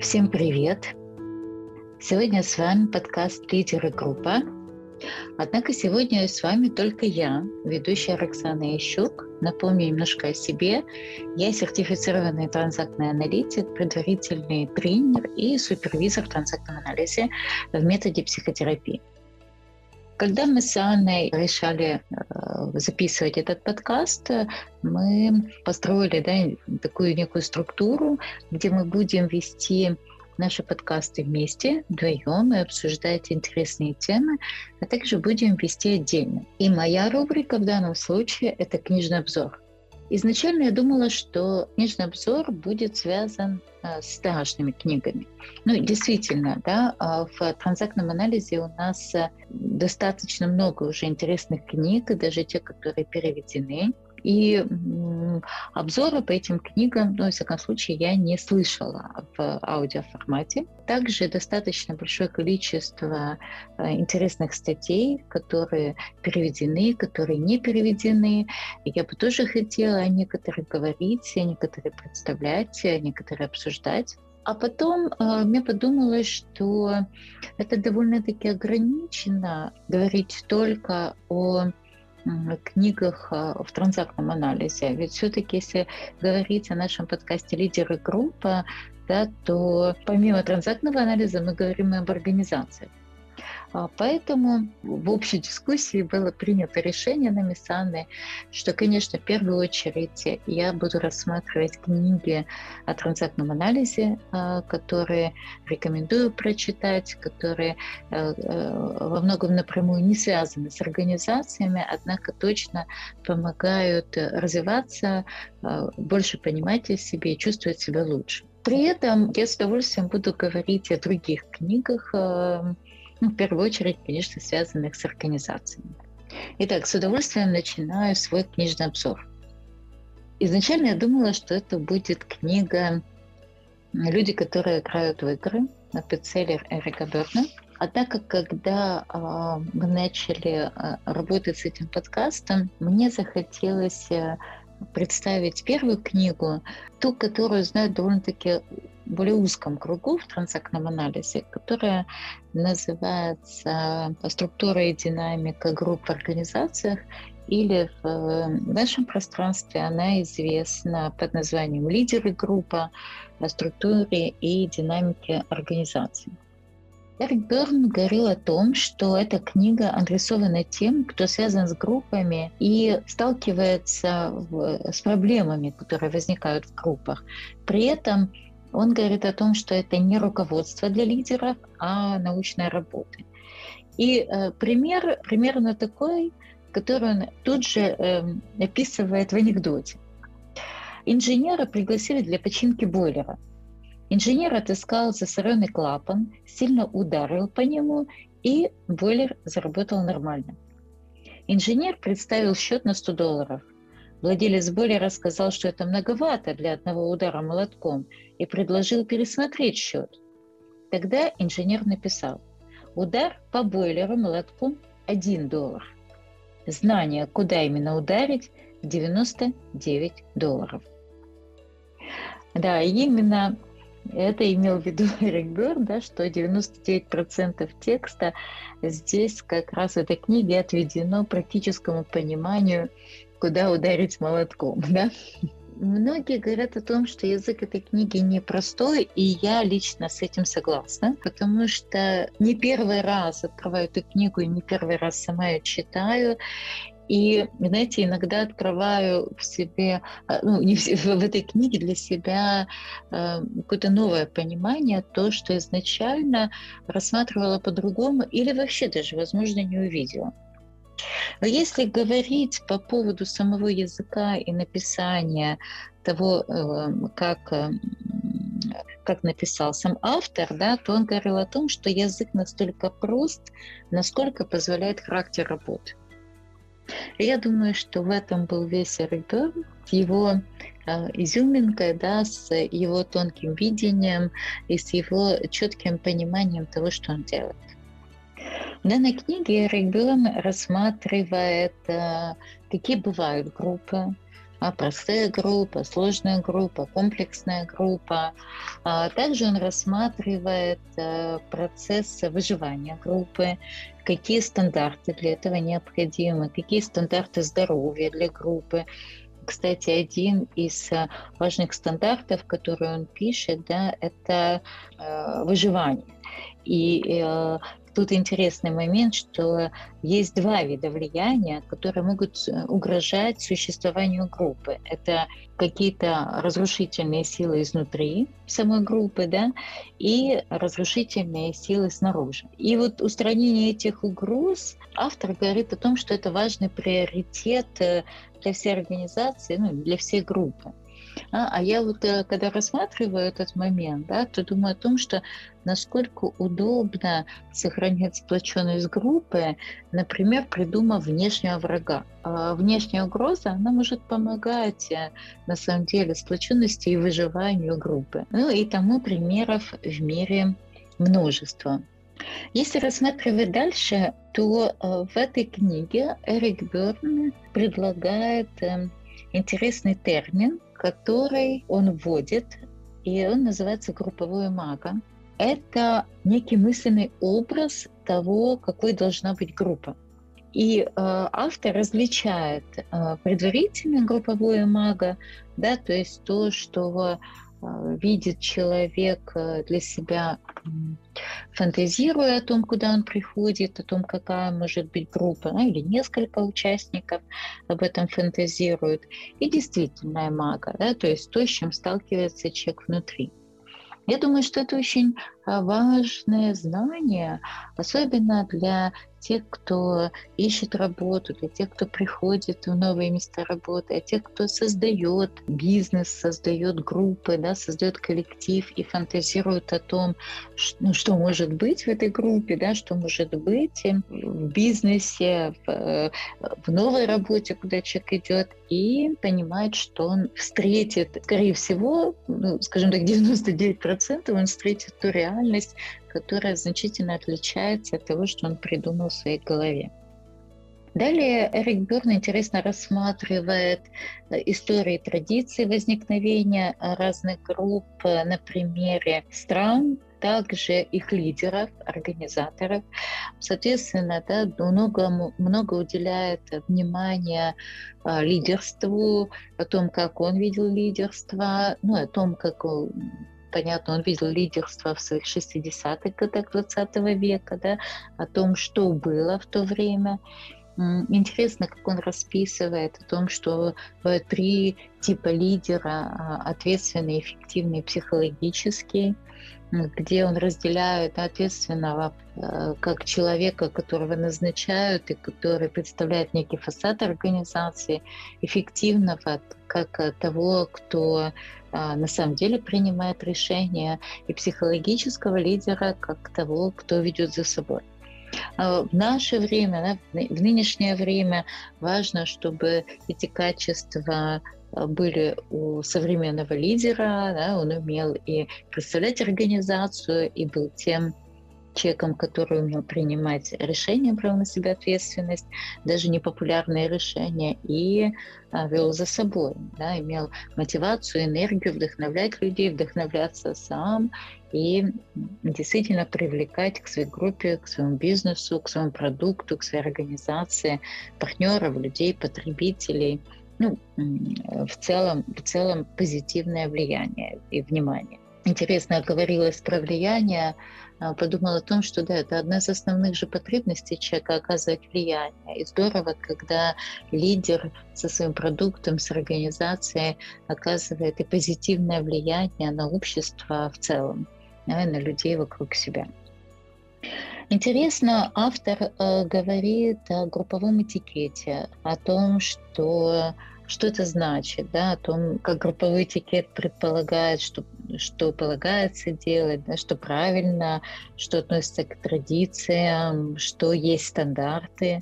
Всем привет! Сегодня с вами подкаст «Лидеры группа». Однако сегодня с вами только я, ведущая Роксана Ищук. Напомню немножко о себе. Я сертифицированный транзактный аналитик, предварительный тренер и супервизор в транзактном анализе в методе психотерапии. Когда мы с Анной решали э, записывать этот подкаст, мы построили да, такую некую структуру, где мы будем вести наши подкасты вместе, вдвоем, и обсуждать интересные темы, а также будем вести отдельно. И моя рубрика в данном случае – это книжный обзор. Изначально я думала, что книжный обзор будет связан э, с страшными книгами. Ну, действительно, да, а в транзактном анализе у нас э, достаточно много уже интересных книг, даже те, которые переведены. И обзоры по этим книгам, ну, во всяком случае, я не слышала в аудиоформате. Также достаточно большое количество э, интересных статей, которые переведены, которые не переведены. Я бы тоже хотела о некоторых говорить, о некоторых представлять, о некоторых обсуждать. А потом э, мне подумалось, что это довольно-таки ограничено говорить только о книгах а, в транзактном анализе. Ведь все-таки, если говорить о нашем подкасте «Лидеры группы», да, то помимо транзактного анализа мы говорим и об организации. А, поэтому в общей дискуссии было принято решение на Мисаны, что, конечно, в первую очередь я буду рассматривать книги о транзактном анализе, а, которые рекомендую прочитать, которые э, э, во многом напрямую не связаны с организациями, однако точно помогают развиваться, а, больше понимать о себе и чувствовать себя лучше. При этом я с удовольствием буду говорить о других книгах, ну, в первую очередь, конечно, связанных с организациями. Итак, с удовольствием начинаю свой книжный обзор. Изначально я думала, что это будет книга «Люди, которые играют в игры», бестселлер Эрика Берна. Однако, когда э, мы начали э, работать с этим подкастом, мне захотелось э, представить первую книгу, ту, которую знают довольно-таки более узком кругу в транзактном анализе, которая называется «Структура и динамика групп в организациях», или в нашем пространстве она известна под названием «Лидеры группа структуре и динамике организации». Эрик Берн говорил о том, что эта книга адресована тем, кто связан с группами и сталкивается в, с проблемами, которые возникают в группах. При этом он говорит о том, что это не руководство для лидеров, а научная работа. И э, пример примерно такой, который он тут же э, описывает в анекдоте. Инженера пригласили для починки бойлера. Инженер отыскал засоренный клапан, сильно ударил по нему, и бойлер заработал нормально. Инженер представил счет на 100 долларов. Владелец бойлера сказал, что это многовато для одного удара молотком, и предложил пересмотреть счет. Тогда инженер написал, удар по бойлеру молотком 1 доллар. Знание, куда именно ударить, 99 долларов. Да, именно это имел в виду Эрик Бёрн, да, что 99% текста здесь как раз в этой книге отведено практическому пониманию куда ударить молотком, да? Многие говорят о том, что язык этой книги непростой, и я лично с этим согласна, потому что не первый раз открываю эту книгу и не первый раз сама ее читаю, и, знаете, иногда открываю в себе, а, ну, не в, в этой книге для себя э, какое-то новое понимание, то, что изначально рассматривала по-другому или вообще даже, возможно, не увидела. Но если говорить по поводу самого языка и написания того, эм, как, эм, как написал сам автор, да, то он говорил о том, что язык настолько прост, насколько позволяет характер работы. И я думаю, что в этом был весь с его э, изюминкой, да, с его тонким видением и с его четким пониманием того, что он делает. В данной книге регион рассматривает, какие бывают группы, простая группа, сложная группа, комплексная группа. А также он рассматривает э, процесс выживания группы, какие стандарты для этого необходимы, какие стандарты здоровья для группы. Кстати, один из э, важных стандартов, который он пишет, да, это э, выживание. И Тут интересный момент, что есть два вида влияния, которые могут э, угрожать существованию группы. Это какие-то разрушительные силы изнутри самой группы, да, и разрушительные силы снаружи. И вот устранение этих угроз автор говорит о том, что это важный приоритет э, для всей организации, ну, для всей группы. А, а я вот, э, когда рассматриваю этот момент, да, то думаю о том, что насколько удобно сохранять сплоченность группы, например, придумав внешнего врага. А внешняя угроза, она может помогать, э, на самом деле, сплоченности и выживанию группы. Ну и тому примеров в мире множество. Если рассматривать дальше, то э, в этой книге Эрик Берн предлагает интересный термин, который он вводит, и он называется групповое мага. Это некий мысленный образ того, какой должна быть группа. И э, автор различает э, предварительное групповое мага, да, то есть то, что видит человек э, для себя фантазируя о том, куда он приходит, о том, какая может быть группа, ну, или несколько участников об этом фантазируют, и действительная мага, да, то есть то, с чем сталкивается человек внутри. Я думаю, что это очень а, важное знание, особенно для тех, кто ищет работу, для тех, кто приходит в новые места работы, а тех, кто создает бизнес, создает группы, да, создает коллектив и фантазирует о том, что, ну, что может быть в этой группе, да, что может быть в бизнесе, в, в новой работе, куда человек идет, и понимает, что он встретит, скорее всего, ну, скажем так, 99% он встретит ту реальность, которая значительно отличается от того, что он придумал в своей голове. Далее Эрик Бюрн интересно рассматривает э, истории традиции возникновения разных групп на примере стран, также их лидеров, организаторов. Соответственно, да, много, много уделяет внимания а, лидерству, о том, как он видел лидерство, ну, о том, как понятно, он видел лидерство в своих 60-х годах 20 века, да, о том, что было в то время. Интересно, как он расписывает о том, что три типа лидера а, ответственный, эффективный, психологический, где он разделяет ответственного э, как человека, которого назначают и который представляет некий фасад организации, эффективного как того, кто а, на самом деле принимает решения, и психологического лидера как того, кто ведет за собой. А, в наше время, в нынешнее время важно, чтобы эти качества а, были у современного лидера, да, он умел и представлять организацию, и был тем человеком, который умел принимать решения, брал на себя ответственность, даже непопулярные решения, и а, вел за собой, да, имел мотивацию, энергию вдохновлять людей, вдохновляться сам и действительно привлекать к своей группе, к своему бизнесу, к своему продукту, к своей организации партнеров, людей, потребителей. Ну, в целом, в целом позитивное влияние и внимание. Интересно говорилось про влияние, а, подумала о том, что да, это одна из основных же потребностей человека оказывать влияние. И здорово, когда лидер со своим продуктом, с организацией оказывает и позитивное влияние на общество в целом, на людей вокруг себя. Интересно, автор э, говорит о групповом этикете, о том, что что это значит, да, о том, как групповой этикет предполагает, что, что полагается делать, да, что правильно, что относится к традициям, что есть стандарты,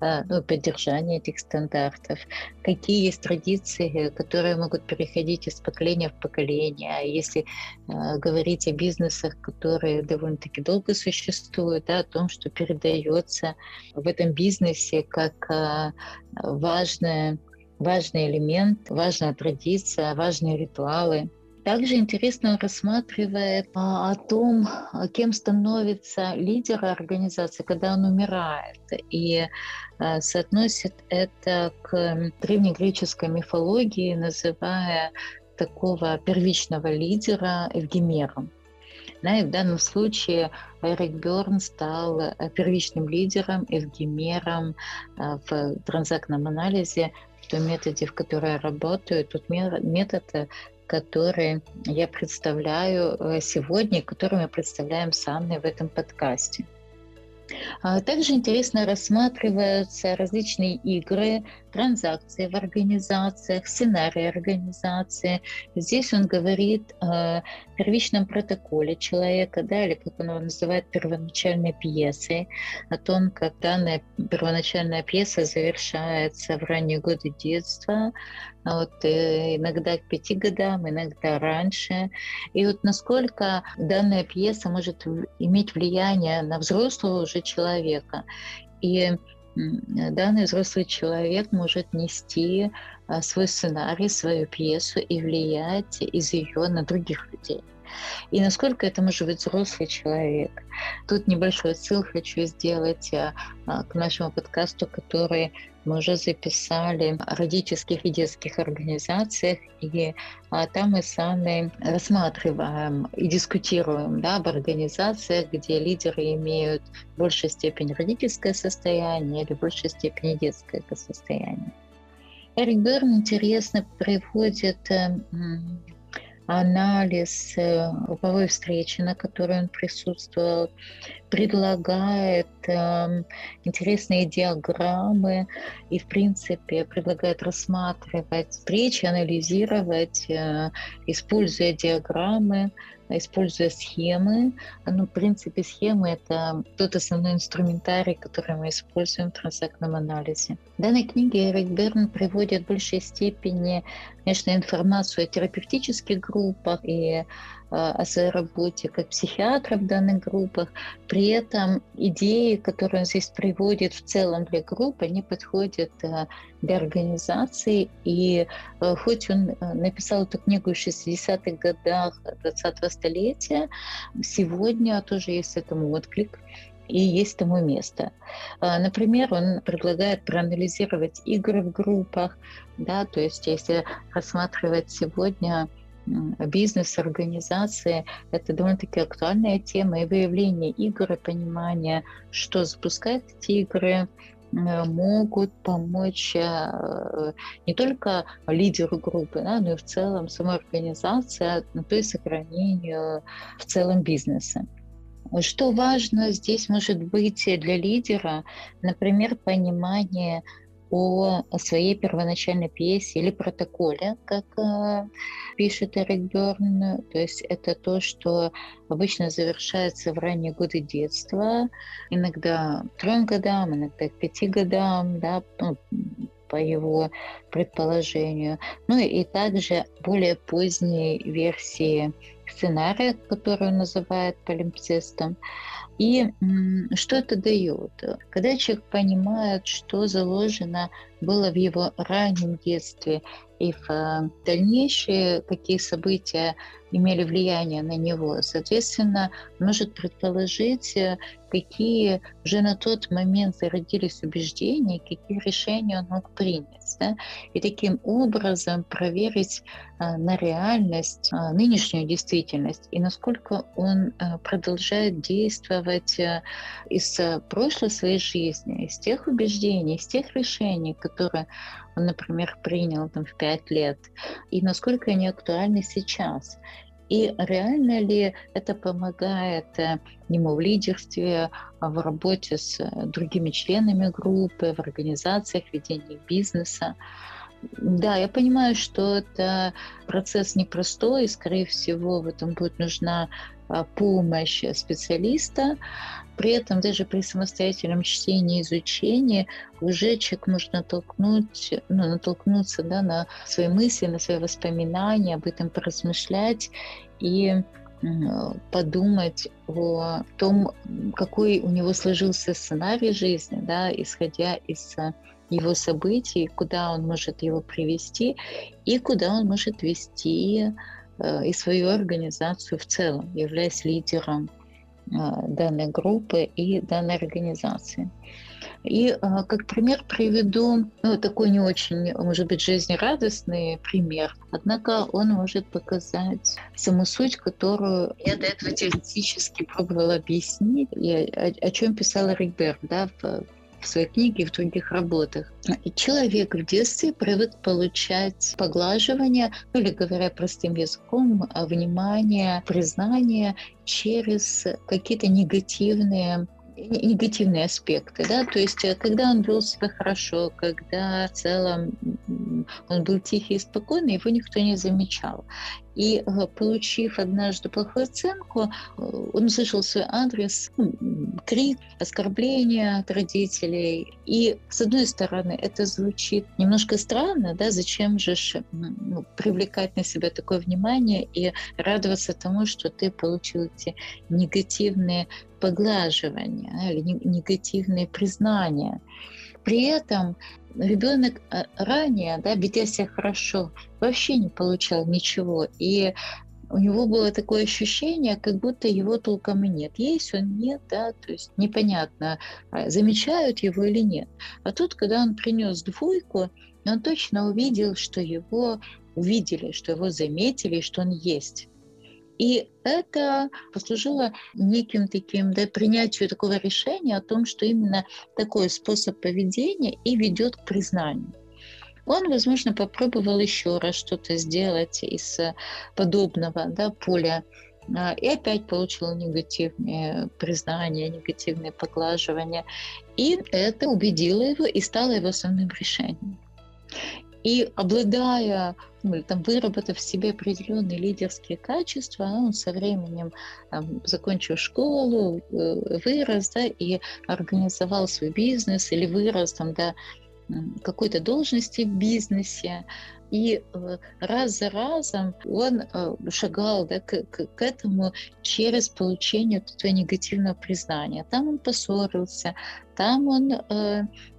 э, ну, поддержание этих стандартов, какие есть традиции, которые могут переходить из поколения в поколение. А если э, говорить о бизнесах, которые довольно-таки долго существуют, да, о том, что передается в этом бизнесе как э, важное важный элемент, важная традиция, важные ритуалы. Также интересно рассматривает а, о том, кем становится лидер организации, когда он умирает, и а, соотносит это к древнегреческой мифологии, называя такого первичного лидера Евгемером. Да, и в данном случае Эрик Берн стал э, первичным лидером, евгемером э, в транзактном анализе, в том методе, в котором я работаю. Тот метод, э, который я представляю сегодня, который мы представляем с Анной в этом подкасте. А также интересно рассматриваются различные игры, транзакции в организациях, сценарии организации. Здесь он говорит о первичном протоколе человека, да, или как он его называет, первоначальной пьесой, о том, как данная первоначальная пьеса завершается в ранние годы детства, вот, э, иногда к пяти годам, иногда раньше. И вот насколько данная пьеса может иметь влияние на взрослого уже человека. И данный взрослый человек может нести свой сценарий, свою пьесу и влиять из ее на других людей. И насколько это может быть взрослый человек. Тут небольшой отсыл хочу сделать а, а, к нашему подкасту, который мы уже записали о родительских и детских организациях, и а, там мы сами рассматриваем и дискутируем да, об организациях, где лидеры имеют большей степень родительское состояние или большей степени детское состояние. Эрик интересно приводит э, анализ э, групповой встречи, на которой он присутствовал, предлагает э, интересные диаграммы и, в принципе, предлагает рассматривать встречи, анализировать, э, используя диаграммы, используя схемы. Ну, в принципе, схемы — это тот основной инструментарий, который мы используем в транзактном анализе. В данной книге Эрик Берн приводит в большей степени, конечно, информацию о терапевтических группах и о своей работе как психиатра в данных группах. При этом идеи, которые он здесь приводит в целом для группы, они подходят э, для организации. И э, хоть он э, написал эту книгу в 60-х годах 20-го столетия, сегодня тоже есть этому отклик и есть тому место. Например, он предлагает проанализировать игры в группах, да, то есть если рассматривать сегодня бизнес, организации. Это довольно-таки актуальная тема и выявление игр, и понимание, что запускает эти игры, могут помочь э, не только лидеру группы, да, но и в целом самой организации, ну, то есть сохранению в целом бизнеса. Что важно здесь может быть для лидера, например, понимание о своей первоначальной пьесе или протоколе, как э, пишет Эрик Берн. То есть это то, что обычно завершается в ранние годы детства, иногда к трем годам, иногда к пяти годам, да, ну, по его предположению. Ну и также более поздние версии сценария, который он называет полимпсистом. И что это дает? Когда человек понимает, что заложено было в его раннем детстве и в э, дальнейшие какие события имели влияние на него, соответственно, может предположить, э, какие уже на тот момент зародились убеждения, какие решения он мог принять. Да? И таким образом проверить а, на реальность нынешнюю действительность и насколько он продолжает действовать из прошлой своей жизни, из тех убеждений, из тех решений, которые он, например, принял там, в пять лет, и насколько они актуальны сейчас. И реально ли это помогает э, ему в лидерстве, а в работе с э, другими членами группы, в организациях, ведении бизнеса? Да, я понимаю, что это процесс непростой, и, скорее всего, в этом будет нужна помощь специалиста. При этом даже при самостоятельном чтении и изучении уже человек может натолкнуть, ну, натолкнуться да, на свои мысли, на свои воспоминания, об этом поразмышлять и подумать о том, какой у него сложился сценарий жизни, да, исходя из его событий, куда он может его привести и куда он может вести э, и свою организацию в целом, являясь лидером э, данной группы и данной организации. И а, как пример приведу ну, такой не очень, может быть, жизнерадостный пример, однако он может показать саму суть, которую я до этого теоретически пробовала объяснить, и о, о чем писала Ригберг да, в, в своей книге в других работах. И человек в детстве привык получать поглаживание, ну или говоря простым языком, внимание, признание через какие-то негативные негативные аспекты, да, то есть э, когда он вел себя хорошо, когда в целом он был тихий и спокойный, его никто не замечал. И э, получив однажды плохую оценку, э, он услышал свой адрес, ну, крик, оскорбление от родителей. И, с одной стороны, это звучит немножко странно, да, зачем же ну, привлекать на себя такое внимание и радоваться тому, что ты получил эти негативные поглаживания или негативные признания. При этом ребенок э, ранее, да, ведя себя хорошо, вообще не получал ничего. И у него было такое ощущение, как будто его толком и нет. Есть он, нет, да, то есть непонятно, а замечают его или нет. А тут, когда он принес двойку, он точно увидел, что его увидели, что его заметили, что он есть. И это послужило неким таким да, принятию такого решения о том, что именно такой способ поведения и ведет к признанию. Он, возможно, попробовал еще раз что-то сделать из подобного да, поля а, и опять получил негативные признания, негативные поглаживания. И это убедило его и стало его основным решением. И обладая, ну, там, выработав в себе определенные лидерские качества, он со временем там, закончил школу, э, вырос, да, и организовал свой бизнес или вырос там, до какой-то должности в бизнесе, и э, раз за разом он э, шагал да, к, к, к этому через получение этого негативного признания. Там он поссорился, там он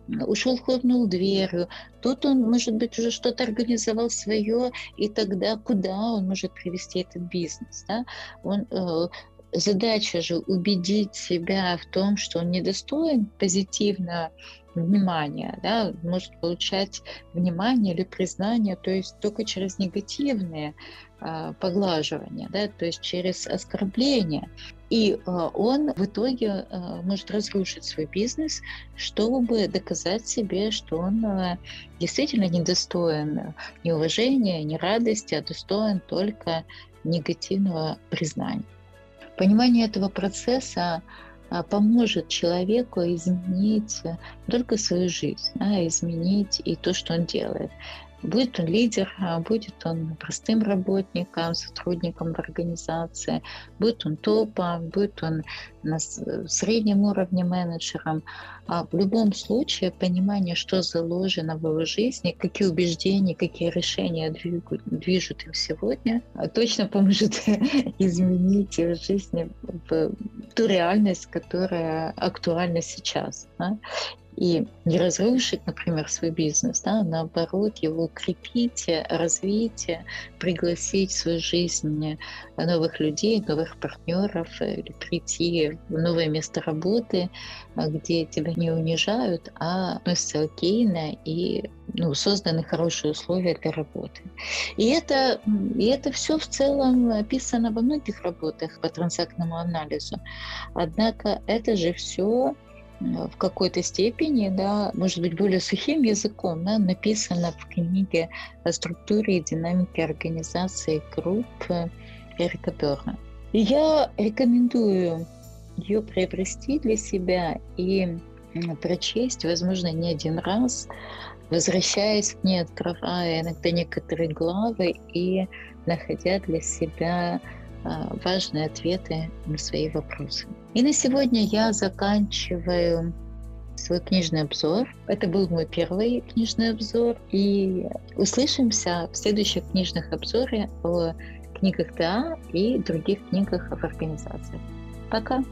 ушел, хлопнул дверью. Тут он, может быть, уже что-то организовал свое, и тогда куда он может привести этот бизнес? Да? Он, э, задача же убедить себя в том, что он недостоин позитивно внимания, да, может получать внимание или признание, то есть только через негативные э, поглаживания, да, то есть через оскорбление. И э, он в итоге э, может разрушить свой бизнес, чтобы доказать себе, что он э, действительно недостоин ни уважения, ни радости, а достоин только негативного признания. Понимание этого процесса а, поможет человеку изменить не только свою жизнь, а изменить и то, что он делает. Будет он лидер, а будет он простым работником, сотрудником в организации, будет он топом, будет он на среднем уровне менеджером. А в любом случае понимание, что заложено в его жизни, какие убеждения, какие решения движут им сегодня, точно поможет изменить их жизнь в ту реальность, которая актуальна сейчас. И не разрушить, например, свой бизнес, да, а наоборот, его укрепить, развить, пригласить в свою жизнь новых людей, новых партнеров, или прийти в новое место работы, где тебя не унижают, а относятся окейно и ну, созданы хорошие условия для работы. И это, и это все в целом описано во многих работах по транзактному анализу. Однако это же все в какой-то степени, да, может быть, более сухим языком, да, написано в книге о структуре и динамике организации групп Эрика Берна. Я рекомендую ее приобрести для себя и прочесть, возможно, не один раз, возвращаясь к ней, открывая иногда некоторые главы и находя для себя важные ответы на свои вопросы. И на сегодня я заканчиваю свой книжный обзор. Это был мой первый книжный обзор. И услышимся в следующих книжных обзорах о книгах ТА и других книгах об организации. Пока!